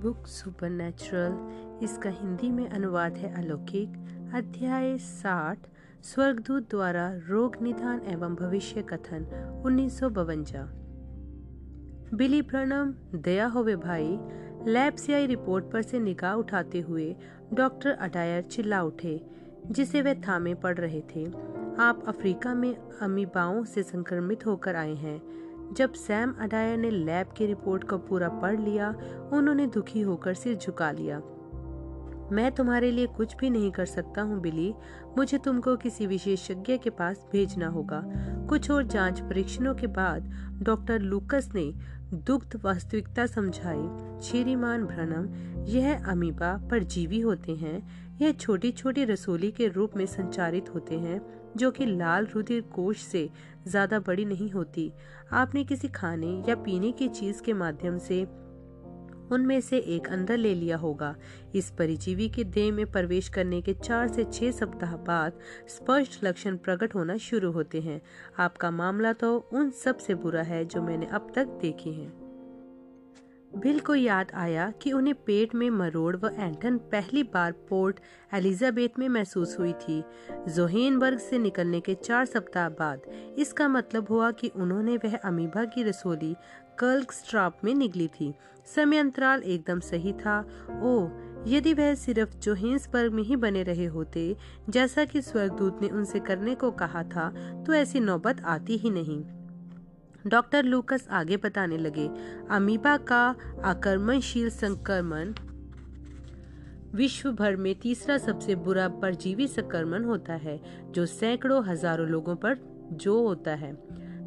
Book supernatural, इसका हिंदी में अनुवाद है अलौकिक, अध्याय साठ, स्वर्गदूत द्वारा रोग निदान एवं भविष्य कथन, उन्नीस बिली प्रणम, दया होवे भाई, लैब से आई रिपोर्ट पर से निगाह उठाते हुए डॉक्टर अडायर चिल्ला उठे, जिसे वे थामे पड़ रहे थे। आप अफ्रीका में अमीबाओं से संक्रमित होकर आए हैं। जब सैम अडायर ने लैब की रिपोर्ट को पूरा पढ़ लिया, उन्होंने दुखी होकर सिर झुका लिया। मैं तुम्हारे लिए कुछ भी नहीं कर सकता हूँ, बिली। मुझे तुमको किसी विशेषज्ञ के पास भेजना होगा। कुछ और जाँच परीक्षणों के बाद डॉक्टर लूकस ने दुग्ध वास्तविकता समझाई। श्रीमान भ्रनम यह अमीबा परजीवी होते हैं। यह छोटी छोटी रसोली के रूप में संचारित होते हैं, जो कि लाल रुधिर कोश से ज़्यादा बड़ी नहीं होती। आपने किसी खाने या पीने की चीज़ के माध्यम से उनमें से एक अंदर ले लिया होगा। इस परिजीवी के देह में प्रवेश करने के चार से छह सप्ताह बाद स्पष्ट लक्षण प्रकट होना शुरू होते हैं। आपका मामला तो उन सबसे बुरा है जो मैंने अब तक देखे हैं। बिल को याद आया कि उन्हें पेट में मरोड़ व एंटन पहली बार पोर्ट एलिजाबेथ में महसूस हुई थी। जोहेनबर्ग से निकलने के चार सप्ताह बाद इसका मतलब हुआ कि उन्होंने वह अमीबा की रसोली कर्क स्ट्राप में निकली थी। समय अंतराल एकदम सही था। ओ यदि वह सिर्फ़ जोहेन्सबर्ग में ही बने रहे होते, जैसा कि स्वर्गदूत ने उनसे करने को कहा था तो ऐसी नौबत आती ही नहीं। डॉक्टर लूकस आगे बताने लगे, अमीबा का आक्रमणशील संक्रमण विश्व भर में तीसरा सबसे बुरा परजीवी संक्रमण होता है, जो सैकड़ों हज़ारों लोगों पर जो होता है।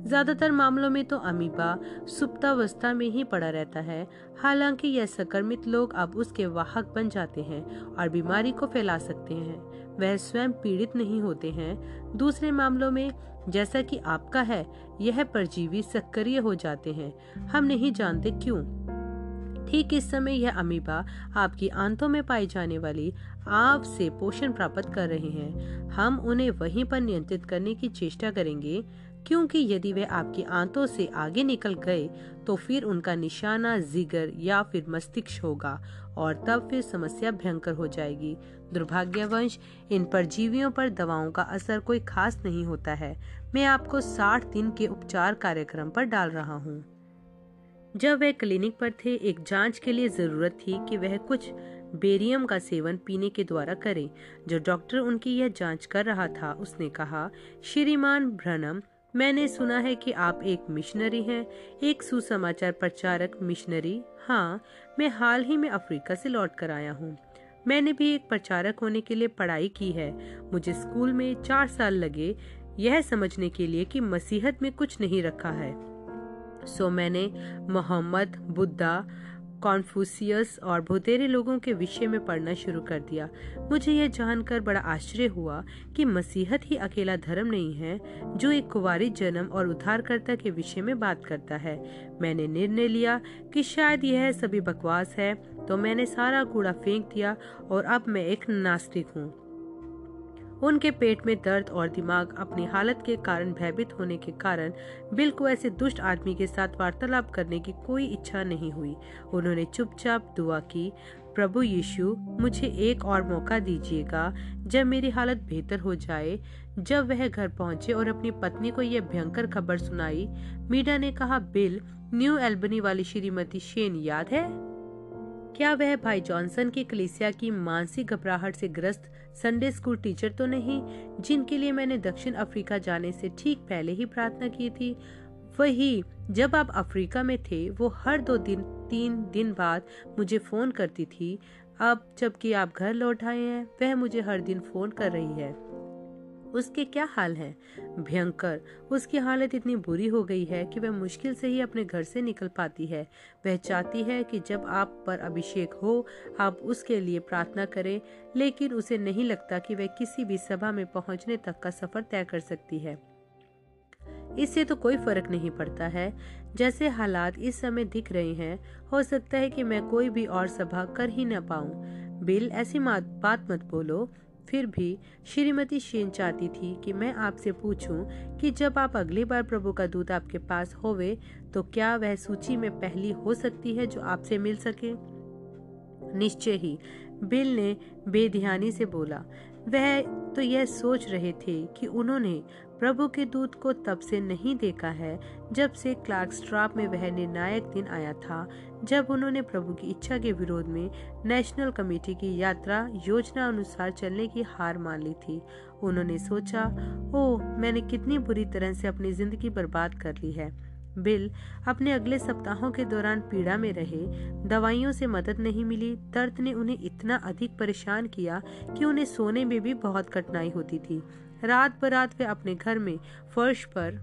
ज़्यादातर मामलों में तो अमीबा, सुप्तावस्था में ही पड़ा रहता है। हालाँकि यह संक्रमित लोग अब उसके वाहक बन जाते हैं और बीमारी को फैला सकते हैं। वह स्वयं पीड़ित नहीं होते हैं। दूसरे मामलों में, जैसा कि आपका है, यह परजीवी सक्रिय हो जाते हैं। हम नहीं जानते क्यों। ठीक इस समय यह अमीबा आपकी आंतों में पाई जाने वाली आप से पोषण प्राप्त कर रहे हैं। हम उन्हें वहीं पर नियंत्रित करने की चेष्टा करेंगे। क्योंकि यदि वे आपकी आंतों से आगे निकल गए तो फिर उनका निशाना जिगर या फिर मस्तिष्क होगा और तब फिर समस्या भयंकर हो जाएगी। दुर्भाग्यवंश, इन परजीवियों पर दवाओं का असर कोई खास नहीं होता है। मैं आपको 60 दिन के उपचार कार्यक्रम पर डाल रहा हूँ। जब वह क्लिनिक पर थे, एक जाँच के लिए ज़रूरत थी कि वह कुछ बेरियम का सेवन पीने के द्वारा करें। जो डॉक्टर उनकी यह जाँच कर रहा था, उसने कहा, श्रीमान भ्रनम मैंने सुना है कि आप एक मिशनरी हैं, एक सुसमाचार प्रचारक मिशनरी हाँ मैं हाल ही में अफ्रीका से लौट कर आया हूँ। मैंने भी एक प्रचारक होने के लिए पढ़ाई की है। मुझे स्कूल में चार साल लगे, यह समझने के लिए कि मसीहत में कुछ नहीं रखा है। सो मैंने मोहम्मद, बुद्धा कॉन्फ्यूसियस और बहुतेरे लोगों के विषय में पढ़ना शुरू कर दिया। मुझे यह जानकर बड़ा आश्चर्य हुआ कि मसीहत ही अकेला धर्म नहीं है, जो एक कुवारी जन्म और उद्धारकर्ता के विषय में बात करता है। मैंने निर्णय लिया कि शायद यह सभी बकवास है तो मैंने सारा कूड़ा फेंक दिया और अब मैं एक नास्तिक हूँ। उनके पेट में दर्द और दिमाग अपनी हालत के कारण भयभीत होने के कारण बिल को ऐसे दुष्ट आदमी के साथ वार्तालाप करने की कोई इच्छा नहीं हुई। उन्होंने चुपचाप दुआ की, प्रभु यीशु, मुझे एक और मौका दीजिएगा। जब मेरी हालत बेहतर हो जाए, जब वह घर पहुँचे और अपनी पत्नी को यह भयंकर खबर सुनाई, मीडा ने कहा, बिल, न्यू एल्बनी वाली श्रीमती शेन याद है? क्या वह भाई जॉनसन की कलिसिया की मानसिक घबराहट से ग्रस्त संडे स्कूल टीचर तो नहीं, जिनके लिए मैंने दक्षिण अफ्रीका जाने से ठीक पहले ही प्रार्थना की थी? वही, जब आप अफ्रीका में थे, वो हर दो दिन, तीन दिन बाद मुझे फ़ोन करती थी। अब जबकि आप घर लौट आए हैं, वह मुझे हर दिन फ़ोन कर रही है। उसके क्या हाल है? भयंकर, उसकी हालत इतनी बुरी हो गई है कि वह मुश्किल से ही अपने घर से निकल पाती है। वह चाहती है कि जब आप पर अभिषेक हो, आप उसके लिए प्रार्थना करें, लेकिन उसे नहीं लगता कि वह किसी भी सभा में पहुँचने तक का सफ़र तय कर सकती है। इससे तो कोई फ़र्क नहीं पड़ता है। जैसे हालात इस समय दिख रहे हैं, हो सकता है कि मैं कोई भी और सभा कर ही न पाऊँ। बिल, ऐसी बात मत बोलो। फिर भी श्रीमती शेन चाहती थी कि मैं आपसे पूछूँ कि जब आप अगली बार प्रभु का दूत आपके पास होवे तो क्या वह सूची में पहली हो सकती है जो आपसे मिल सके? निश्चय ही, बिल ने बेध्यानी से बोला। वह तो यह सोच रहे थे कि उन्होंने प्रभु के दूत को तब से नहीं देखा है, जब से क्लार्क स्ट्राप में वह निर्णायक दिन आया था, जब उन्होंने प्रभु की इच्छा के विरोध में नेशनल कमेटी की यात्रा योजना अनुसार चलने की हार मान ली थी। उन्होंने सोचा ओ मैंने कितनी बुरी तरह से अपनी ज़िंदगी बर्बाद कर ली है। बिल अपने अगले सप्ताहों के दौरान पीड़ा में रहे, दवाइयों से मदद नहीं मिली, दर्द ने उन्हें इतना अधिक परेशान किया कि उन्हें सोने में भी बहुत कठिनाई होती थी। रात बरात वे अपने घर में फर्श पर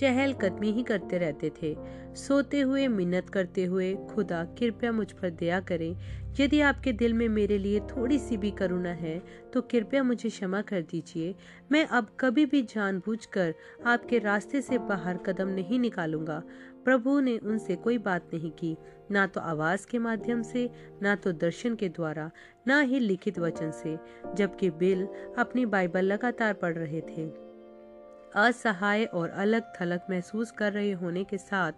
चहल कदमी ही करते रहते थे। सोते हुए, मिन्नत करते हुए, खुदा, कृपया मुझ पर दया करें। यदि आपके दिल में मेरे लिए थोड़ी सी भी करुणा है तो कृपया मुझे क्षमा कर दीजिए। मैं अब कभी भी जानबूझकर आपके रास्ते से बाहर कदम नहीं निकालूँगा। प्रभु ने उनसे कोई बात नहीं की। ना तो आवाज़ के माध्यम से, ना तो दर्शन के द्वारा, ना ही लिखित वचन से, जबकि बिल अपनी बाइबल लगातार पढ़ रहे थे। असहाय और अलग थलग महसूस कर रहे होने के साथ,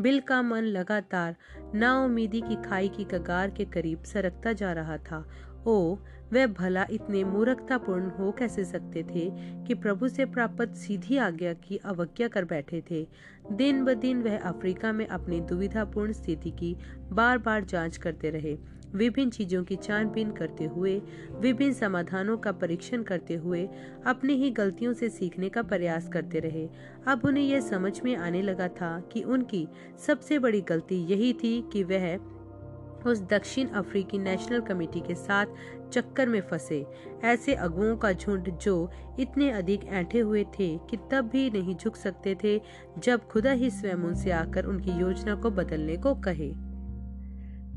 बिल का मन लगातार नाउमीदी की खाई की कगार के करीब सरकता जा रहा था। ओ वह भला इतने मूर्खतापूर्ण हो कैसे सकते थे कि प्रभु से प्राप्त सीधी आज्ञा की अवज्ञा कर बैठे थे? दिन ब दिन वह अफ्रीका में अपनी दुविधापूर्ण स्थिति की बार बार जाँच करते रहे। विभिन्न चीज़ों की छानबीन करते हुए, विभिन्न समाधानों का परीक्षण करते हुए, अपनी ही गलतियों से सीखने का प्रयास करते रहे। अब उन्हें यह समझ में आने लगा था कि उनकी सबसे बड़ी गलती यही थी कि वह उस दक्षिण अफ्रीकी नेशनल कमेटी के साथ चक्कर में फंसे। ऐसे अगुओं का झुंड जो इतने अधिक ऐंठे हुए थे कि तब भी नहीं झुक सकते थे, जब खुदा ही स्वयं उनसे आकर उनकी योजना को बदलने को कहे।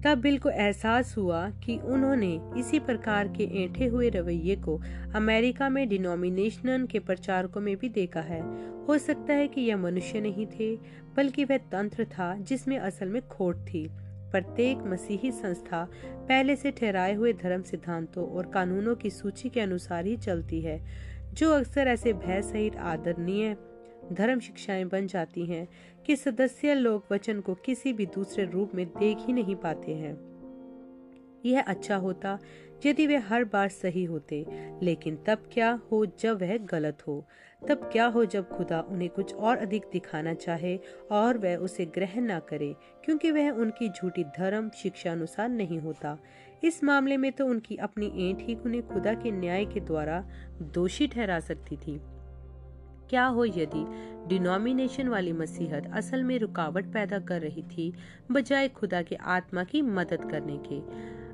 तब बिल को एहसास हुआ कि उन्होंने इसी प्रकार के ऐठे हुए रवैये को अमेरिका में डिनोमिनेशन के प्रचारकों में भी देखा है। हो सकता है कि यह मनुष्य नहीं थे, बल्कि वह तंत्र था जिसमें असल में खोट थी। प्रत्येक मसीही संस्था पहले से ठहराए हुए धर्म सिद्धांतों और कानूनों की सूची के अनुसार ही चलती है, जो अक्सर ऐसे भय सहित आदरणीय धर्म शिक्षाएँ बन जाती हैं कि सदस्य लोग वचन को किसी भी दूसरे रूप में देख ही नहीं पाते हैं। यह अच्छा होता यदि वे हर बार सही होते, लेकिन तब क्या हो जब वह गलत हो? तब क्या हो जब खुदा उन्हें कुछ और अधिक दिखाना चाहे और वह उसे ग्रहण ना करे, क्योंकि वह उनकी झूठी धर्म शिक्षा अनुसार नहीं होता। इस मामले में तो उनकी अपनी ऐंठ ही उन्हें खुदा के न्याय के द्वारा दोषी ठहरा सकती थी। क्या हो यदि डिनोमिनेशन वाली मसीहत असल में रुकावट पैदा कर रही थी, बजाय खुदा के आत्मा की मदद करने के?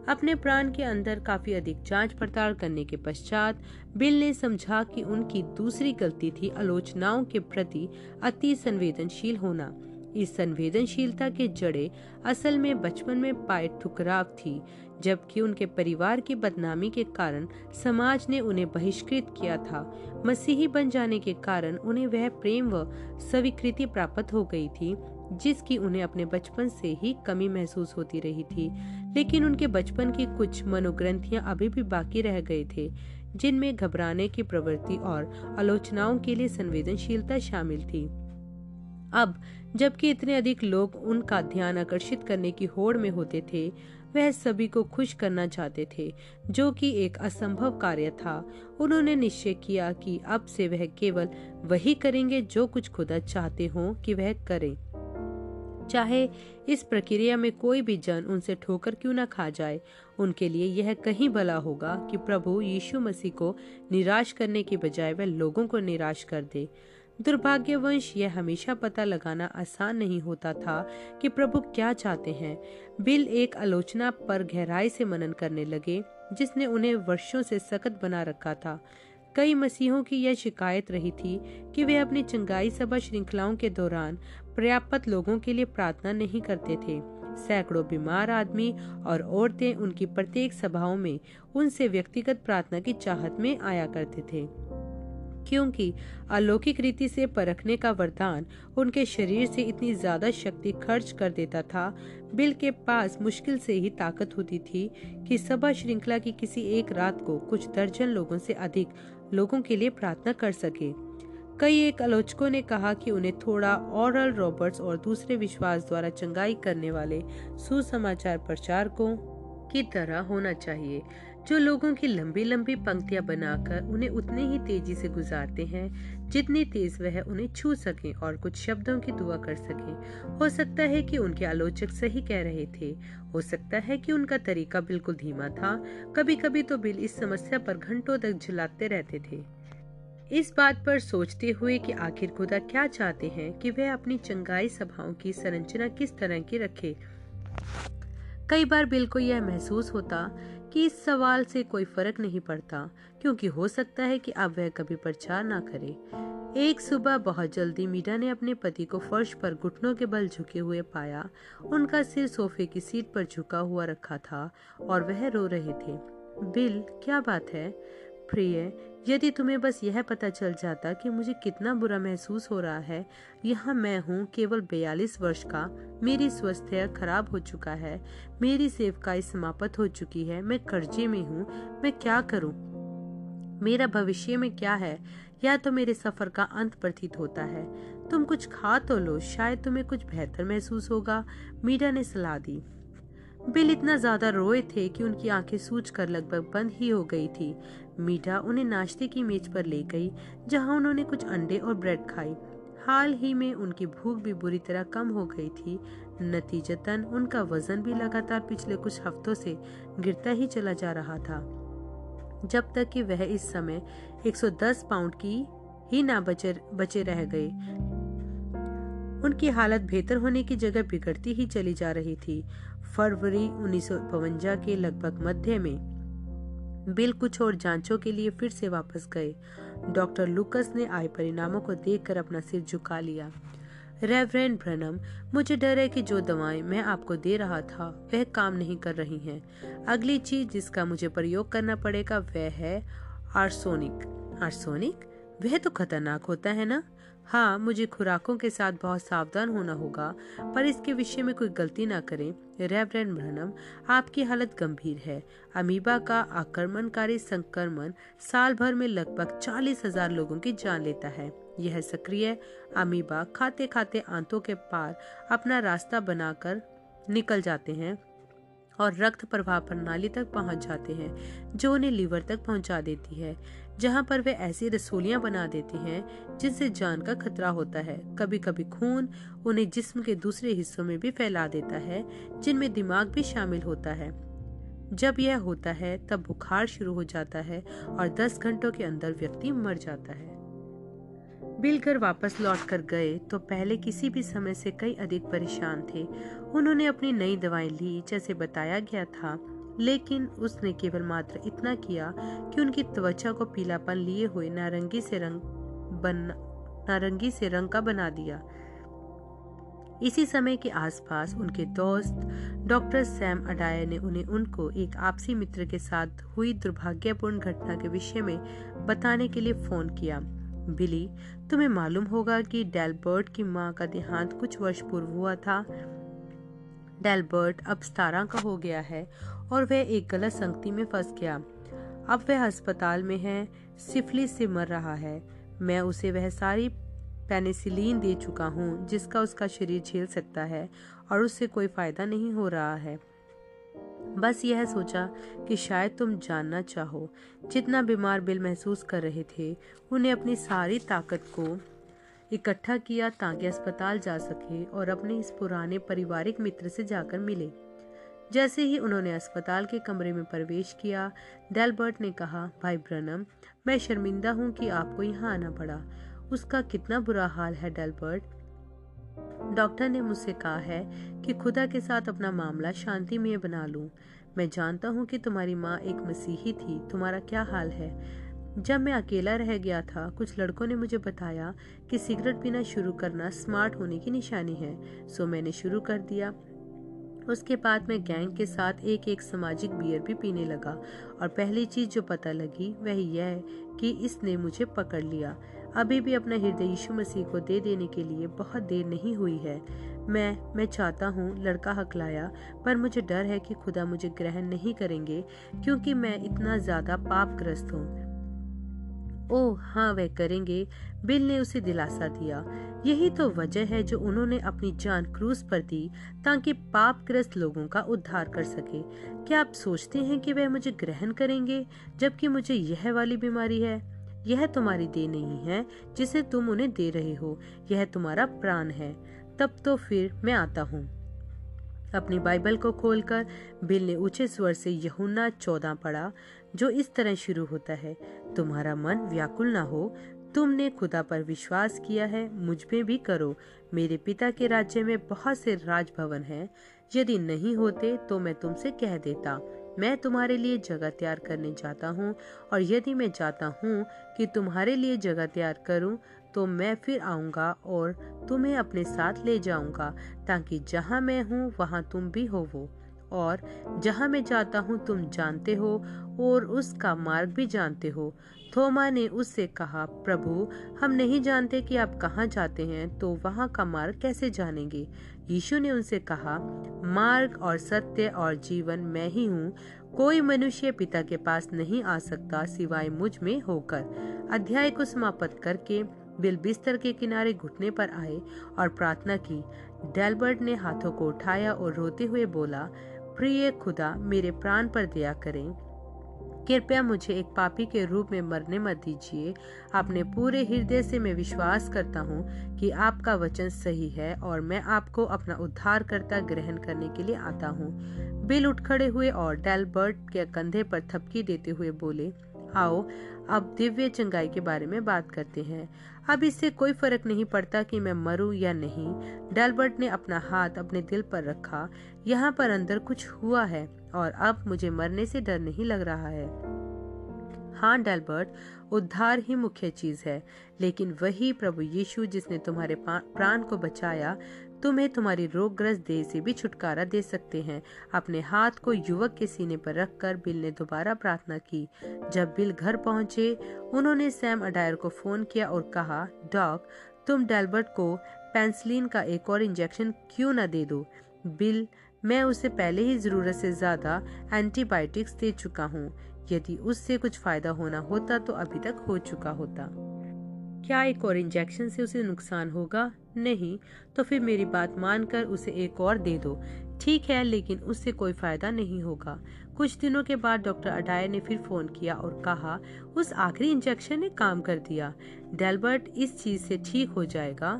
अपने प्राण के अंदर काफ़ी अधिक जाँच पड़ताल करने के पश्चात, बिल ने समझा कि उनकी दूसरी गलती थी आलोचनाओं के प्रति अति संवेदनशील होना। इस संवेदनशीलता के जड़े असल में बचपन में पाए ठुकराव थी, जबकि उनके परिवार की बदनामी के कारण समाज ने उन्हें बहिष्कृत किया था। मसीही बन जाने के कारण उन्हें वह प्रेम व स्वीकृति प्राप्त हो गई थी जिसकी उन्हें अपने बचपन से ही कमी महसूस होती रही थी। लेकिन उनके बचपन की कुछ मनोग्रंथियाँ अभी भी बाकी रह गए थे, जिनमें घबराने की प्रवृत्ति और आलोचनाओं के लिए संवेदनशीलता शामिल थी। अब, जबकि इतने अधिक लोग उनका ध्यान आकर्षित करने की होड़ में होते थे, वह सभी को खुश करना चाहते थे, जो कि एक असंभव कार्य था। उन्होंने निश्चय किया कि अब से वह केवल वही करेंगे जो कुछ खुदा चाहते हो कि वह करें। चाहे इस प्रक्रिया में कोई भी जन उनसे ठोकर क्यों न खा जाए। उनके लिए यह कहीं भला होगा कि प्रभु यीशु मसीह को निराश करने के बजाय वह लोगों को निराश कर दे। दुर्भाग्यवंश, यह हमेशा पता लगाना आसान नहीं होता था कि प्रभु क्या चाहते हैं। बिल एक आलोचना पर गहराई से मनन करने लगे, जिसने उन्हें वर्षों से सख्त बना रखा था। कई मसीहों की यह शिकायत रही थी कि वे अपनी चंगाई सभा श्रृंखलाओं के दौरान पर्याप्त लोगों के लिए प्रार्थना नहीं करते थे। सैकड़ों बीमार आदमी और औरतें उनकी प्रत्येक सभाओं में उनसे व्यक्तिगत प्रार्थना की चाहत में आया करते थे। क्योंकि अलौकिक रीति से परखने का वरदान उनके शरीर से इतनी ज़्यादा शक्ति खर्च कर देता था। बिल के पास मुश्किल से ही ताकत होती थी कि सभा श्रृंखला की किसी एक रात को कुछ दर्जन लोगों से अधिक लोगों के लिए प्रार्थना कर सके। कई एक आलोचकों ने कहा कि उन्हें थोड़ा ऑरल रॉबर्ट्स और दूसरे विश्वास द्वारा चंगाई करने वाले सुसमाचार प्रचारकों की तरह होना चाहिए। जो लोगों की लंबी लंबी पंक्तियाँ बनाकर उन्हें उतने ही तेज़ी से गुजारते हैं, जितनी तेज वह उन्हें छू सके और कुछ शब्दों की दुआ कर सके। हो सकता है कि उनके आलोचक सही कह रहे थे। हो सकता है कि उनका तरीका बिल्कुल धीमा था। कभी कभी तो बिल इस समस्या पर घंटों तक झुलाते रहते थे। इस बात पर सोचते हुए कि आखिर खुदा क्या चाहते हैं कि वह अपनी चंगाई सभाओं की संरचना किस तरह की रखे। कई बार बिल को यह महसूस होता कि इस सवाल से कोई फ़र्क नहीं पड़ता, क्योंकि हो सकता है कि अब वह कभी प्रचार ना करे। एक सुबह बहुत जल्दी मीडा ने अपने पति को फर्श पर घुटनों के बल झुके हुए पाया। उनका सिर सोफे की सीट पर झुका हुआ रखा था और वह रो रहे थे। बिल, क्या बात है? प्रिय, यदि तुम्हें बस यह पता चल जाता कि मुझे कितना बुरा महसूस हो रहा है, यहाँ मैं हूँ केवल बयालीस वर्ष का। मेरी स्वास्थ्य खराब हो चुका है। मेरी सेवकाई समाप्त हो चुकी है। मैं कर्जे में हूँ। मैं क्या करूँ? मेरा भविष्य में क्या है? या तो मेरे सफ़र का अंत प्रतीत होता है। तुम कुछ खा तो लो। शायद तुम्हें कुछ बेहतर महसूस होगा। मीडा ने सलाह दी। बिल इतना ज़्यादा रोए थे कि उनकी आँखें सूज कर लगभग बंद ही हो गई थी। मीठा उन्हें नाश्ते की मेज पर ले गई, जहाँ उन्होंने कुछ अंडे और ब्रेड खाई हाल ही में उनकी भूख भी बुरी तरह कम हो गई थी। नतीजतन उनका वज़न भी लगातार पिछले कुछ हफ्तों से गिरता ही चला जा रहा था। जब तक कि वह इस समय 110 पाउंड की ही ना बचे बचे रह गए। उनकी हालत बेहतर होने की जगह बिगड़ती ही चली जा रही थी। फरवरी उन्नीस के लगभग मध्य में, बिल कुछ और जांचों के लिए फिर से वापस गए। डॉक्टर लुकस ने आए परिणामों को देखकर अपना सिर झुका लिया। रेवरेंड ब्रनम, मुझे डर है कि जो दवाएँ मैं आपको दे रहा था, वह काम नहीं कर रही हैं। अगली चीज़ जिसका मुझे प्रयोग करना पड़ेगा वह है आर्सोनिक। आर्सोनिक? वह तो खतरनाक होता है ना? हाँ मुझे खुराकों के साथ बहुत सावधान होना होगा, पर इसके विषय में कोई गलती ना करें। रेवरेंड ब्रनम आपकी हालत गंभीर है। अमीबा का आक्रमणकारी संक्रमण साल भर में लगभग चालीस हज़ार लोगों की जान लेता है। यह सक्रिय अमीबा खाते खाते आंतों के पार अपना रास्ता बनाकर निकल जाते हैं और रक्त प्रवाह प्रणाली तक पहुँच जाते हैं, जो उन्हें लीवर तक पहुँचा देती है। जहाँ पर वे ऐसी रसोलियाँ बना देती हैं, जिनसे जान का खतरा होता है। कभी कभी खून उन्हें जिस्म के दूसरे हिस्सों में भी फैला देता है, जिनमें दिमाग भी शामिल होता है। जब यह होता है, तब बुखार शुरू हो जाता है और 10 घंटों के अंदर व्यक्ति मर जाता है। बिल घर वापस लौट कर गए तो पहले किसी भी समय से कई अधिक परेशान थे। उन्होंने अपनी नई दवाएँ ली, जैसे बताया गया था लेकिन उसने केवल मात्र इतना किया कि उनकी त्वचा को पीलापन लिए हुए नारंगी से रंग बन, नारंगी से रंग का बना दिया। इसी समय के आसपास उनके दोस्त, डॉक्टर सैम अडायर ने उन्हें उनको एक आपसी मित्र के साथ हुई दुर्भाग्यपूर्ण घटना के विषय में बताने के लिए फ़ोन किया। बिली, तुम्हें मालूम होगा कि डेलबर्ट की माँ का देहांत कुछ वर्ष पूर्व हुआ था। डेलबर्ट अब सतारह का हो गया है और वह एक गलत संगति में फंस गया। अब वह अस्पताल में है, सिफिलिस से मर रहा है। मैं उसे वह सारी पेनिसिलीन दे चुका हूँ, जिसका उसका शरीर झेल सकता है और उससे कोई फ़ायदा नहीं हो रहा है। बस यह सोचा कि शायद तुम जानना चाहो, जितना बीमार बिल महसूस कर रहे थे, उन्हें अपनी सारी ताकत को इकट्ठा किया ताकि अस्पताल जा सके और अपने इस पुराने पारिवारिक मित्र से जाकर मिले। जैसे ही उन्होंने अस्पताल के कमरे में प्रवेश किया, डेलबर्ट ने कहा, भाई ब्रनम, मैं शर्मिंदा हूँ कि आपको यहाँ आना पड़ा। उसका कितना बुरा हाल है, डेलबर्ट? डॉक्टर ने मुझसे कहा है कि खुदा के साथ अपना मामला शांति में बना लूँ। मैं जानता हूँ कि तुम्हारी माँ एक मसीही थी। तुम्हारा क्या हाल है? जब मैं अकेला रह गया था, कुछ लड़कों ने मुझे बताया कि सिगरेट पीना शुरू करना स्मार्ट होने की निशानी है। सो मैंने शुरू कर दिया। उसके बाद मैं गैंग के साथ एक एक सामाजिक बियर भी पीने लगा और पहली चीज़ जो पता लगी, वह यह कि इसने मुझे पकड़ लिया। अभी भी अपना हृदय यीशु मसीह को दे देने के लिए बहुत देर नहीं हुई है। मैं मैं चाहता हूँ, लड़का हकलाया, पर मुझे डर है कि खुदा मुझे ग्रहण नहीं करेंगे, क्योंकि मैं इतना ज़्यादा पापग्रस्त हूँ। ओह हाँ वह करेंगे। बिल ने उसे दिलासा दिया। यही तो वजह है जो उन्होंने अपनी जान क्रूज पर दी ताकि पापग्रस्त लोगों का उद्धार कर सके। क्या आप सोचते हैं कि वह मुझे ग्रहण करेंगे, जबकि मुझे यह वाली बीमारी है? यह तुम्हारी दे नहीं है, जिसे तुम उन्हें दे रहे हो। यह तुम्हारा प्राण है। तब तो फिर मैं आता हूँ। अपनी बाइबल को खोलकर बिल ने ऊँचे स्वर से यहुन्ना चौदह पढ़ा। जो इस तरह शुरू होता है। तुम्हारा मन व्याकुल ना हो। तुमने खुदा पर विश्वास किया है। मुझमें भी करो। मेरे पिता के राज्य में बहुत से राजभवन हैं। यदि नहीं होते तो मैं तुमसे कह देता। मैं तुम्हारे लिए जगह तैयार करने जाता हूँ। और यदि मैं चाहता हूँ कि तुम्हारे लिए जगह तैयार करूँ तो मैं फिर आऊँगा और तुम्हें अपने साथ ले जाऊँगा, ताकि जहाँ मैं हूँ, वहाँ तुम भी हो वो और जहाँ मैं जाता हूँ, तुम जानते हो और उसका मार्ग भी जानते हो। थोमा ने उससे कहा, प्रभु, हम नहीं जानते कि आप कहाँ जाते हैं तो वहाँ का मार्ग कैसे जानेंगे? यीशु ने उनसे कहा, मार्ग और सत्य और जीवन मैं ही हूँ। कोई मनुष्य पिता के पास नहीं आ सकता सिवाय मुझमें होकर। अध्याय को समाप्त करके बिल बिस्तर के किनारे घुटने पर आए और प्रार्थना की। डेलबर्ट ने हाथों को उठाया और रोते हुए बोला प्रिय खुदा, मेरे प्राण पर दया करें। कृपया मुझे एक पापी के रूप में मरने मत दीजिए। अपने पूरे हृदय से मैं विश्वास करता हूँ कि आपका वचन सही है और मैं आपको अपना उद्धार करता ग्रहण करने के लिए आता हूँ। बिल उठ खड़े हुए और डेलबर्ट के कंधे पर थपकी देते हुए बोले, आओ, अब दिव्य चंगाई के बारे में बात करते हैं। अब इससे कोई फ़र्क नहीं पड़ता कि मैं मरूं या नहीं। डेलबर्ट ने अपना हाथ अपने दिल पर रखा। यहाँ पर अंदर कुछ हुआ है और अब मुझे मरने से डर नहीं लग रहा है। हाँ डेलबर्ट, उद्धार ही मुख्य चीज़ है, लेकिन वही प्रभु यीशु जिसने तुम्हारे प्राण को बचाया, तुम्हें तुम्हारी रोगग्रस्त देह से भी छुटकारा दे सकते हैं। अपने हाथ को युवक के सीने पर रखकर बिल ने दोबारा प्रार्थना की। जब बिल घर पहुँचे, उन्होंने सैम अडायर को फ़ोन किया और कहा डॉक तुम डेलबर्ट को पेंसिलिन का एक और इंजेक्शन क्यों न दे दो? बिल मैं उसे पहले ही ज़रूरत से ज़्यादा एंटीबायोटिक्स दे चुका हूँ। यदि उससे कुछ फ़ायदा होना होता तो अभी तक हो चुका होता। क्या एक और इंजेक्शन से उसे नुकसान होगा? नहीं तो फिर मेरी बात मानकर उसे एक और दे दो। ठीक है, लेकिन उससे कोई फ़ायदा नहीं होगा। कुछ दिनों के बाद डॉक्टर अडायर ने फिर फ़ोन किया और कहा, उस आखिरी इंजेक्शन ने काम कर दिया। डेलबर्ट, इस चीज़ से ठीक हो जाएगा?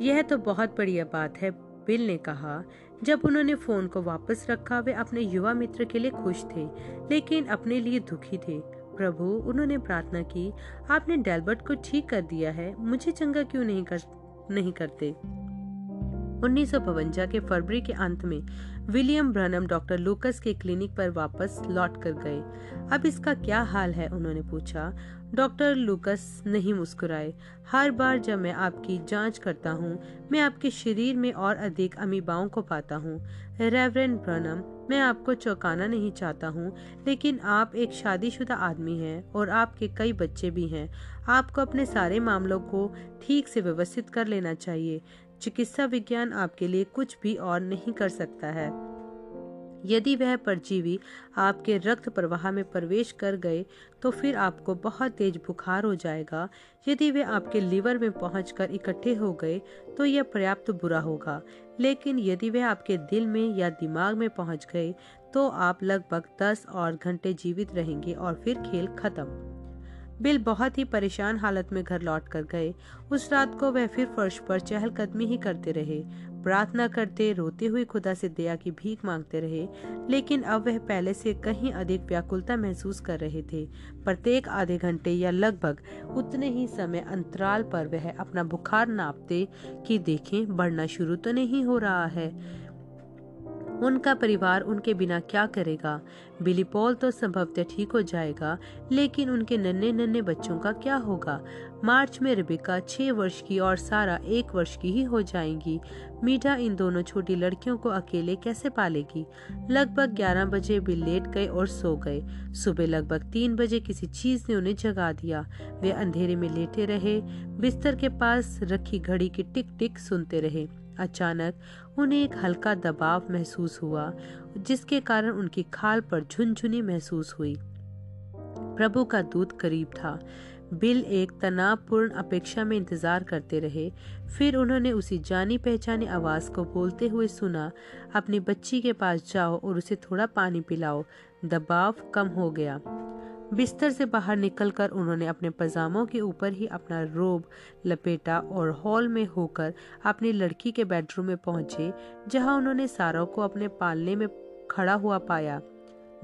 यह तो बहुत बढ़िया बात है, बिल ने कहा। जब उन्होंने फ़ोन को वापस रखा, वे अपने युवा मित्र के लिए खुश थे, लेकिन अपने लिए दुखी थे। प्रभु, उन्होंने प्रार्थना की, आपने डेलबर्ट को ठीक कर दिया है, मुझे चंगा क्यों नहीं कर, नहीं करते? उन्नीस के फरवरी के अंत में, विलियम ब्रनम डॉक्टर लूकस के क्लिनिक पर वापस लौट कर गए। अब इसका क्या हाल है, उन्होंने पूछा। डॉक्टर लूकस नहीं मुस्कुराए। हर बार जब मैं आपकी जाँच करता हूँ, मैं आपके शरीर में और अधिक अमीबाओं को पाता हूँ। रेवरेंड ब्रनम, मैं आपको चौंकाना नहीं चाहता हूँ, लेकिन आप एक शादीशुदा आदमी हैं और आपके कई बच्चे भी हैं। आपको अपने सारे मामलों को ठीक से व्यवस्थित कर लेना चाहिए। चिकित्सा विज्ञान आपके लिए कुछ भी और नहीं कर सकता है। यदि वह परजीवी आपके रक्त प्रवाह में प्रवेश कर गए तो फिर आपको बहुत तेज बुखार हो जाएगा। यदि वे आपके लीवर में पहुंचकर इकट्ठे हो गए तो यह पर्याप्त बुरा होगा। लेकिन यदि वे आपके दिल में या दिमाग में पहुँच गए तो आप लगभग दस और घंटे जीवित रहेंगे और फिर खेल खत्म। बिल बहुत ही परेशान हालत में घर लौट कर गए। उस रात को वह फिर फर्श पर चहलकदमी ही करते रहे। प्रार्थना करते, रोते हुए खुदा से दया की भीख मांगते रहे, लेकिन अब वह पहले से कहीं अधिक व्याकुलता महसूस कर रहे थे। प्रत्येक आधे घंटे या लगभग उतने ही समय अंतराल पर वह अपना बुखार नापते कि देखें, बढ़ना शुरू तो नहीं हो रहा है। उनका परिवार उनके बिना क्या करेगा? बिली पॉल तो संभवतः ठीक हो जाएगा, लेकिन उनके नन्हे नन्हे बच्चों का क्या होगा? मार्च में रिबिका छह वर्ष की और सारा एक वर्ष की ही हो जाएँगी। मीठा इन दोनों छोटी लड़कियों को अकेले कैसे पालेगी? लगभग ग्यारह बजे बिल लेट गए और सो गए। सुबह लगभग तीन बजे किसी चीज़ ने उन्हें जगा दिया। वे अंधेरे में लेटे रहे, बिस्तर के पास रखी घड़ी की टिक टिक सुनते रहे। अचानक उन्हें एक हल्का दबाव महसूस हुआ, जिसके कारण उनकी खाल पर झुनझुनी महसूस हुई। प्रभु का दूत करीब था। बिल एक तनावपूर्ण अपेक्षा में इंतज़ार करते रहे। फिर उन्होंने उसी जानी पहचानी आवाज़ को बोलते हुए सुना, अपनी बच्ची के पास जाओ और उसे थोड़ा पानी पिलाओ। दबाव कम हो गया। बिस्तर से बाहर निकलकर उन्होंने अपने पजामों के ऊपर ही अपना रोब, लपेटा और हॉल में होकर अपनी लड़की के बेडरूम में पहुँचे, जहाँ उन्होंने सारा को अपने पालने में खड़ा हुआ पाया।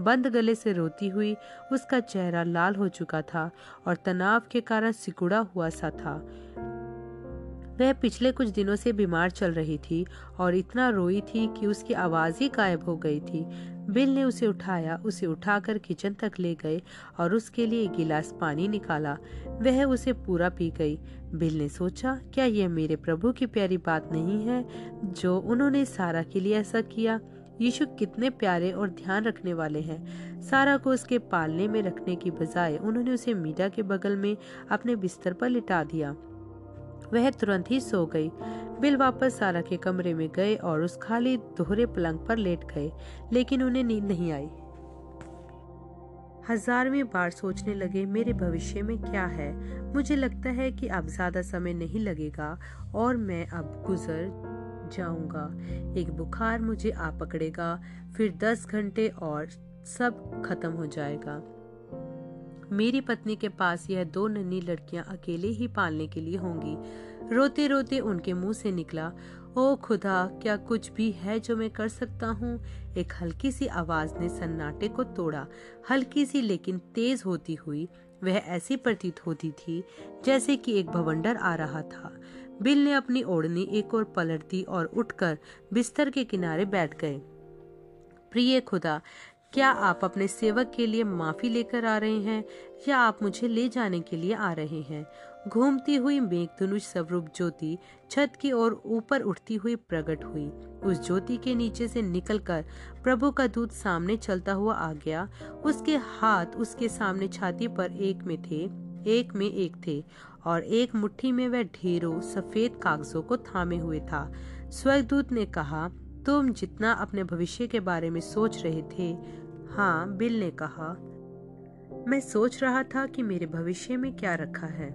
बंद गले से रोती हुई उसका चेहरा लाल हो चुका था और तनाव के कारण सिकुड़ा हुआ सा था। वह पिछले कुछ दिनों से बीमार चल रही थी और इतना रोई थी कि उसकी आवाज़ ही गायब हो गई थी। बिल ने उसे उठाया, उसे उठाकर किचन तक ले गए और उसके लिए एक गिलास पानी निकाला। वह उसे पूरा पी गई। बिल ने सोचा, क्या यह मेरे प्रभु की प्यारी बात नहीं है जो उन्होंने सारा के लिए ऐसा किया? यीशु कितने प्यारे और ध्यान रखने वाले हैं। सारा को उसके पालने में रखने की बजाय उन्होंने उसे मीडा के बगल में अपने बिस्तर पर लिटा दिया। वह तुरंत ही सो गई। बिल वापस सारा के कमरे में गए और उस खाली दोहरे पलंग पर लेट गए, लेकिन उन्हें नींद नहीं आई। हजारवीं बार सोचने लगे, मेरे भविष्य में क्या है? मुझे लगता है कि अब ज़्यादा समय नहीं लगेगा और मैं अब गुजर जाऊँगा। एक बुखार मुझे आ पकड़ेगा, फिर दस घंटे और सब खत्म हो जाएगा। मेरी पत्नी के पास यह दो नन्ही लड़कियाँ अकेले ही पालने के लिए होंगी। रोते रोते उनके मुँह से निकला, ओ खुदा, क्या कुछ भी है जो मैं कर सकता हूँ? एक हल्की सी आवाज़ ने सन्नाटे को तोड़ा। हल्की सी लेकिन तेज होती हुई, वह ऐसी प्रतीत होती थी, जैसे कि एक भवंडर आ रहा था। बिल ने अपनी ओढ़नी एक और पलट दी और उठकर बिस्तर के किनारे बैठ गए। प्रिय खुदा क्या आप अपने सेवक के लिए माफ़ी लेकर आ रहे हैं, या आप मुझे ले जाने के लिए आ रहे हैं? घूमती हुई मेघ धनुष स्वरूप ज्योति छत की ओर ऊपर उठती हुई प्रकट हुई। उस ज्योति के नीचे से निकलकर प्रभु का दूत सामने चलता हुआ आ गया। उसके हाथ उसके सामने छाती पर एक में थे, एक में एक थे, और एक मुट्ठी में वह ढेरों सफ़ेद कागजों को थामे हुए था। स्वर्गदूत ने कहा, तुम जितना अपने भविष्य के बारे में सोच रहे थे हाँ बिल ने कहा। मैं सोच रहा था कि मेरे भविष्य में क्या रखा है।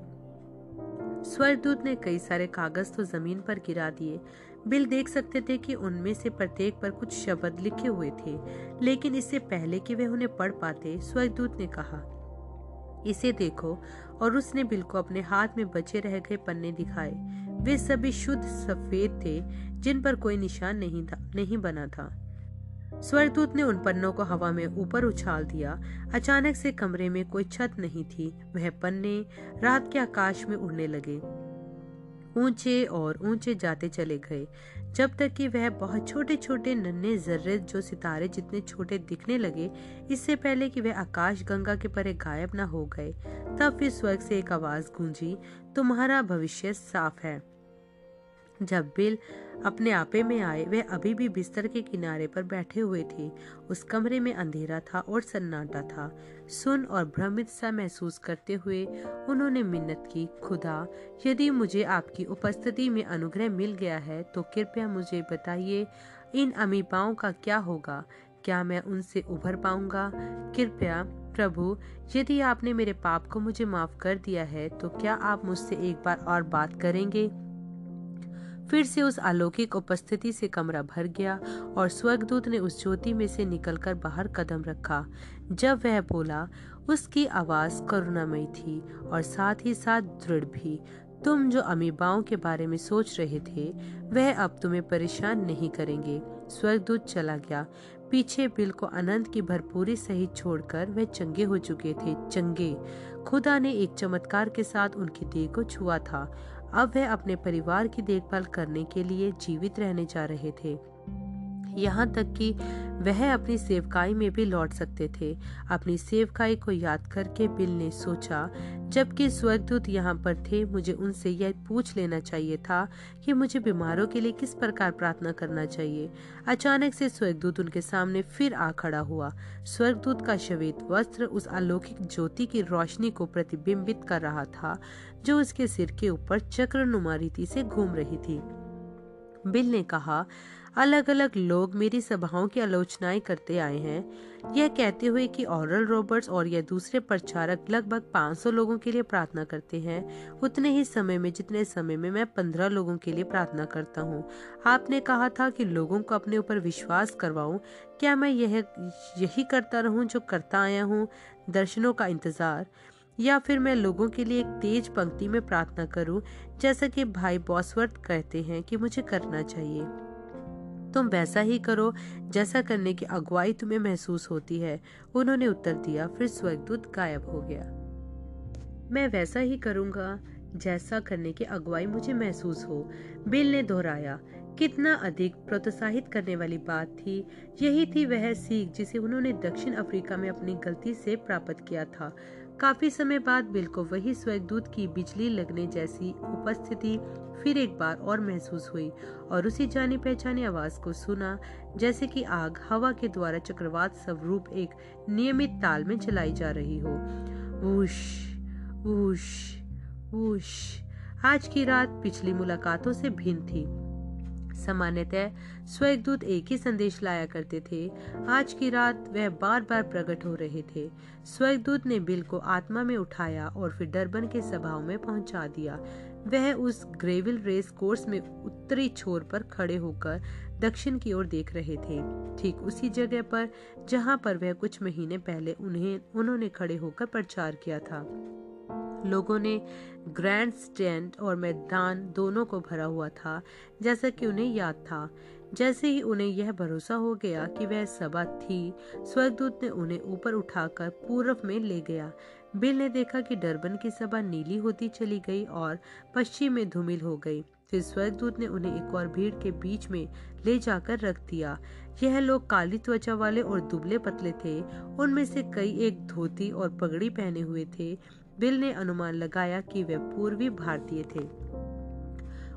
स्वर्गदूत ने कई सारे कागज़ तो ज़मीन पर गिरा दिए। बिल देख सकते थे कि उनमें से प्रत्येक पर कुछ शब्द लिखे हुए थे, लेकिन इससे पहले कि वे उन्हें पढ़ पाते, स्वर्गदूत ने कहा, इसे देखो। और उसने बिल को अपने हाथ में बचे रह गए पन्ने दिखाए। वे सभी शुद्ध सफ़ेद थे, जिन पर कोई निशान नहीं था, नहीं बना था। स्वर्गदूत ने उन पन्नों को हवा में ऊपर उछाल दिया। अचानक से कमरे में कोई छत नहीं थी। वह पन्ने रात के आकाश में उड़ने लगे। ऊँचे और ऊँचे जाते चले गए। जब तक कि वह बहुत छोटे छोटे नन्हे जर्रे जो सितारे जितने छोटे दिखने लगे, इससे पहले कि वह आकाश गंगा के परे गायब न हो गए, तब फिर स्वर्ग से एक आवाज़ गूंजी, तुम्हारा भविष्य साफ़ है। जब बिल अपने आपे में आए, वह अभी भी बिस्तर के किनारे पर बैठे हुए थे। उस कमरे में अंधेरा था और सन्नाटा था। सुन और भ्रमित सा महसूस करते हुए उन्होंने मिन्नत की, खुदा, यदि मुझे आपकी उपस्थिति में अनुग्रह मिल गया है तो कृपया मुझे बताइए, इन अमीपाओं का क्या होगा? क्या मैं उनसे उभर पाऊँगा? कृपया, प्रभु, यदि आपने मेरे पाप को मुझे माफ़ कर दिया है तो क्या आप मुझसे एक बार और बात करेंगे? फिर से उस अलौकिक उपस्थिति से कमरा भर गया और स्वर्गदूत ने उस ज्योति में से निकलकर बाहर कदम रखा। जब वह बोला, उसकी आवाज़ करुणामयी थी और साथ ही साथ दृढ़ भी। तुम जो अमीबाओं के बारे में सोच रहे थे, वह अब तुम्हें परेशान नहीं करेंगे। स्वर्गदूत चला गया। पीछे बिल को अनंत की भरपूरी सहित छोड़कर वह चंगे हो चुके थे। चंगे। खुदा ने एक चमत्कार के साथ उनकी देह को छुआ था अब वह अपने परिवार की देखभाल करने के लिए जीवित रहने जा रहे थे। यहाँ तक कि वह अपनी सेवकाई में भी लौट सकते थे। अपनी सेवकाई को याद करके बिल ने सोचा, जबकि स्वर्गदूत यहाँ पर थे, मुझे उनसे यह पूछ लेना चाहिए था कि मुझे बीमारों के लिए किस प्रकार प्रार्थना करना चाहिए। अचानक से स्वर्गदूत उनके सामने फिर आ खड़ा हुआ। स्वर्गदूत का श्वेत वस्त्र उस अलौकिक ज्योति की रोशनी को प्रतिबिंबित कर रहा था, जो उसके सिर के ऊपर चक्र रीति से घूम रही थी। बिल ने कहा अलग अलग लोग मेरी सभाओं की आलोचनाएँ करते आए हैं। यह कहते हुए कि ऑरल रॉबर्ट्स और यह दूसरे प्रचारक लगभग 500 लोगों के लिए प्रार्थना करते हैं। उतने ही समय में, जितने समय में मैं 15 लोगों के लिए प्रार्थना करता हूँ। आपने कहा था कि लोगों को अपने ऊपर विश्वास करवाऊं। क्या मैं यह, यही करता रहूँ जो करता आया हूँ? दर्शनों का इंतज़ार। या फिर मैं लोगों के लिए एक तेज पंक्ति में प्रार्थना करूँ, जैसा कि भाई बॉसवर्थ कहते हैं कि मुझे करना चाहिए। तुम वैसा ही करो, जैसा करने की अगुवाई तुम्हें महसूस होती है, उन्होंने उत्तर दिया, फिर स्वर्गदूत गायब हो गया। मैं वैसा ही करूँगा, जैसा करने की अगुवाई मुझे महसूस हो, बिल ने दोहराया। कितना अधिक प्रोत्साहित करने वाली बात थी, यही थी वह सीख जिसे उन्होंने दक्षिण अफ्रीका में अपनी गलती से प्राप्त किया था। काफ़ी समय बाद बिल को वही स्वर्गदूत की बिजली लगने जैसी उपस्थिति फिर एक बार और महसूस हुई और उसी जानी पहचानी आवाज़ को सुना, जैसे कि आग हवा के द्वारा चक्रवात स्वरूप एक नियमित ताल में चलाई जा रही हो। वूश वूश वूश। आज की रात पिछली मुलाकातों से भिन्न थी। सामान्यतः स्वर्गदूत एक ही संदेश लाया करते थे। आज की रात वह बार बार प्रकट हो रहे थे। स्वर्गदूत ने बिल को आत्मा में उठाया और फिर डरबन के सभाओं में पहुँचा दिया। वह उस ग्रेविल रेस कोर्स में उत्तरी छोर पर खड़े होकर दक्षिण की ओर देख रहे थे। ठीक उसी जगह पर, जहाँ पर वह कुछ महीने पहले उन्हें, उन्होंने खड़े होकर प्रचार किया था। लोगों ने ग्रैंड स्टैंड और मैदान दोनों को भरा हुआ था, जैसा कि उन्हें याद था। जैसे ही उन्हें यह भरोसा हो गया कि वह सभा थी, स्वर्गदूत ने उन्हें ऊपर उठाकर पूर्व में ले गया। बिल ने देखा कि डरबन की सभा नीली होती चली गई और पश्चिम में धूमिल हो गई। फिर स्वर्गदूत ने उन्हें एक और भीड़ के बीच में ले जाकर रख दिया। यह लोग काली त्वचा वाले और दुबले पतले थे। उनमें से कई एक धोती और पगड़ी पहने हुए थे। बिल ने अनुमान लगाया कि वे पूर्वी भारतीय थे।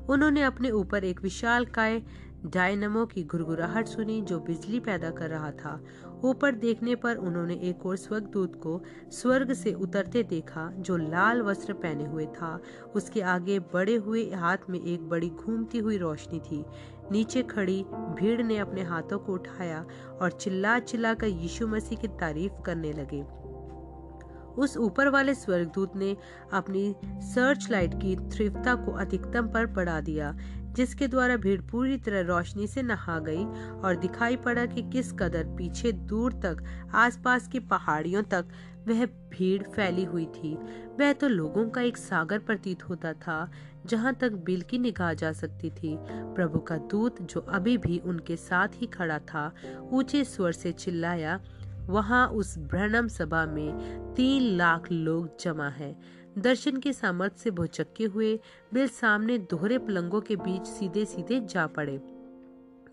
उन्होंने अपने ऊपर एक विशाल काय डायनमो की घुरघुराहट सुनी जो बिजली पैदा कर रहा था। ऊपर देखने पर उन्होंने एक और स्वर्गदूत को स्वर्ग से उतरते देखा, जो लाल वस्त्र पहने हुए था। उसके आगे बड़े हुए हाथ में एक बड़ी घूमती हुई रोशनी थी। नीचे खड़ी भीड़ ने अपने हाथों को उठाया और चिल्ला चिल्ला कर यीशु मसीह की तारीफ़ करने लगे। उस ऊपर वाले स्वर्गदूत ने अपनी सर्च लाइट की तीव्रता को अधिकतम पर बढ़ा दिया, जिसके द्वारा भीड़ पूरी तरह रोशनी से नहा गई और दिखाई पड़ा कि किस कदर पीछे दूर तक, आसपास की पहाड़ियों तक वह भीड़ फैली हुई थी। वह तो लोगों का एक सागर प्रतीत होता था, जहाँ तक बिल की निगाह जा सकती थी। प्रभु का दूत, जो अभी भी उनके साथ ही खड़ा था, ऊँचे स्वर से चिल्लाया वहाँ उस ब्रहणम सभा में तीन लाख लोग जमा है। दर्शन के सामर्थ्य से भौचक्के हुए, बिल सामने दोहरे पलंगों के बीच सीधे सीधे जा पड़े।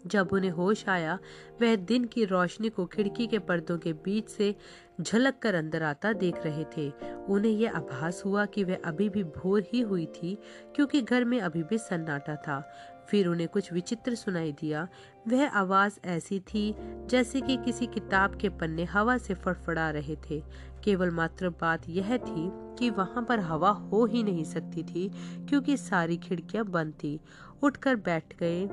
जब उन्हें होश आया, वह दिन की रोशनी को खिड़की के पर्दों के बीच से झलक कर अंदर आता देख रहे थे। उन्हें यह आभास हुआ कि वह अभी भी भोर ही हुई थी, क्योंकि घर में अभी भी सन्नाटा था। फिर उन्हें कुछ विचित्र सुनाई दिया। वह आवाज़ ऐसी थी जैसे कि किसी किताब के पन्ने हवा से फड़फड़ा रहे थे। केवल मात्र बात यह थी कि वहाँ पर हवा हो ही नहीं सकती थी, क्योंकि सारी खिड़कियाँ बंद थी। उठकर बैठ गए।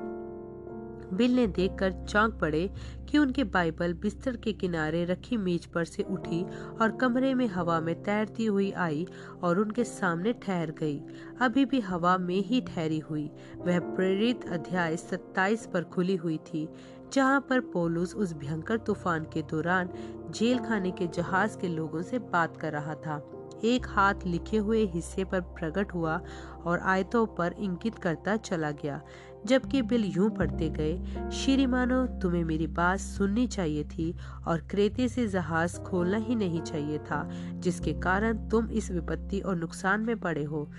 बिल ने देखकर चौंक पड़े कि उनके बाइबल बिस्तर के किनारे रखी मेज पर से उठी और कमरे में हवा में तैरती हुई आई और उनके सामने ठहर गई। अभी भी हवा में ही ठहरी हुई। वह प्रेरित अध्याय 27 पर खुली हुई थी, जहाँ पर पोलूस उस भयंकर तूफ़ान के दौरान जेल खाने के जहाज़ के लोगों से बात कर रहा था। एक हाथ लिखे हुए हिस्से पर प्रकट हुआ और आयतों पर इंकित करता चला गया। जबकि बिल यूँ पढ़ते गए श्री मानो तुम्हें मेरी बात सुननी चाहिए थी और क्रेते से जहाज़ खोलना ही नहीं चाहिए था, जिसके कारण तुम इस विपत्ति और नुकसान में पड़े हो।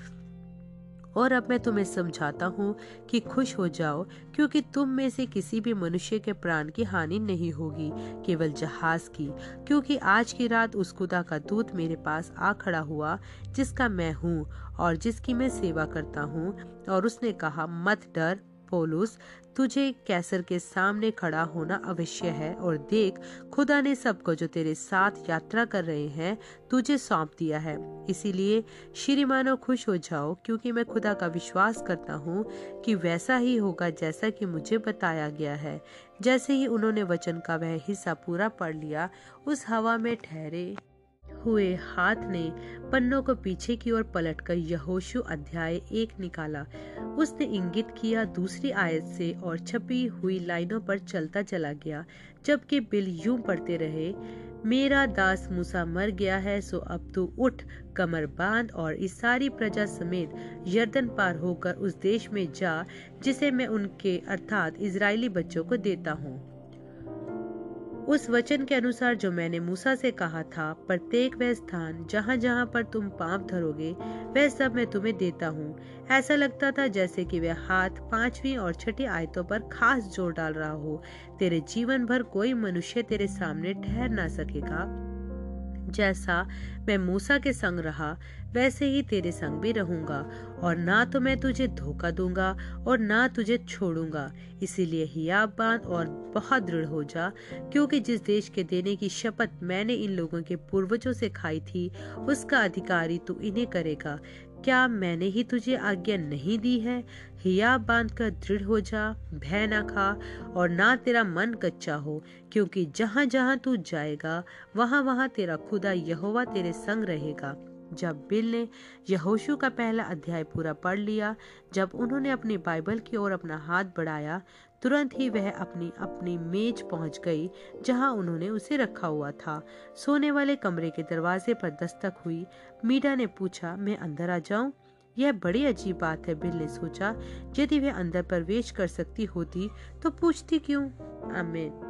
और अब मैं तुम्हें समझाता हूँ कि खुश हो जाओ, क्योंकि तुम में से किसी भी मनुष्य के प्राण की हानि नहीं होगी, केवल जहाज़ की, क्योंकि आज की रात उस खुदा का दूत मेरे पास आ खड़ा हुआ, जिसका मैं हूँ और जिसकी मैं सेवा करता हूँ, और उसने कहा, मत डर पोलूस तुझे कैसर के सामने खड़ा होना अवश्य है और देख, खुदा ने सबको जो तेरे साथ यात्रा कर रहे हैं, तुझे सौंप दिया है। इसीलिए श्रीमानो, खुश हो जाओ, क्योंकि मैं खुदा का विश्वास करता हूँ कि वैसा ही होगा जैसा कि मुझे बताया गया है। जैसे ही उन्होंने वचन का वह हिस्सा पूरा पढ़ लिया, उस हवा में ठहरे। हुए हाथ ने पन्नों को पीछे की ओर पलटकर यहोशु अध्याय एक निकाला। उसने इंगित किया दूसरी आयत से और छपी हुई लाइनों पर चलता चला गया। जबकि बिल यूँ पढ़ते रहे, मेरा दास मूसा मर गया है, सो अब तू उठ, कमर बाँध और इस सारी प्रजा समेत यर्दन पार होकर उस देश में जा, जिसे मैं उनके अर्थात इज़राइली बच्चों को देता हूँ। उस वचन के अनुसार जो मैंने मूसा से कहा था, प्रत्येक वह स्थान जहाँ जहाँ पर तुम पाप धरोगे, वह सब मैं तुम्हें देता हूँ। ऐसा लगता था जैसे कि वह हाथ पांचवी और छठी आयतों पर खास ज़ोर डाल रहा हो। तेरे जीवन भर कोई मनुष्य तेरे सामने ठहर ना सकेगा। जैसा मैं मूसा के संग रहा, वैसे ही तेरे संग भी रहूँगा, और ना तो मैं तुझे धोखा दूँगा और ना तुझे छोड़ूँगा। इसीलिए हियाब बाँध और बहुत दृढ़ हो जा, क्योंकि जिस देश के देने की शपथ मैंने इन लोगों के पूर्वजों से खाई थी, उसका अधिकारी तू इन्हें करेगा। क्या मैंने ही तुझे आज्ञा नहीं दी है? हिया बाँध कर दृढ़ हो जा, भय ना खा और ना तेरा मन कच्चा हो, क्योंकि जहाँ जहाँ तू जाएगा वहाँ वहाँ तेरा खुदा यहोवा तेरे संग रहेगा। जब बिल ने यहोशू का पहला अध्याय पूरा पढ़ लिया, जब उन्होंने अपनी बाइबल की ओर अपना हाथ बढ़ाया तुरंत ही वह अपनी अपनी मेज पहुँच गई, जहाँ उन्होंने उसे रखा हुआ था। सोने वाले कमरे के दरवाजे पर दस्तक हुई। मीडा ने पूछा, मैं अंदर आ जाऊँ? यह बड़ी अजीब बात है, बिल ने सोचा। यदि वह अंदर प्रवेश कर सकती होती तो पूछती क्यों? अमित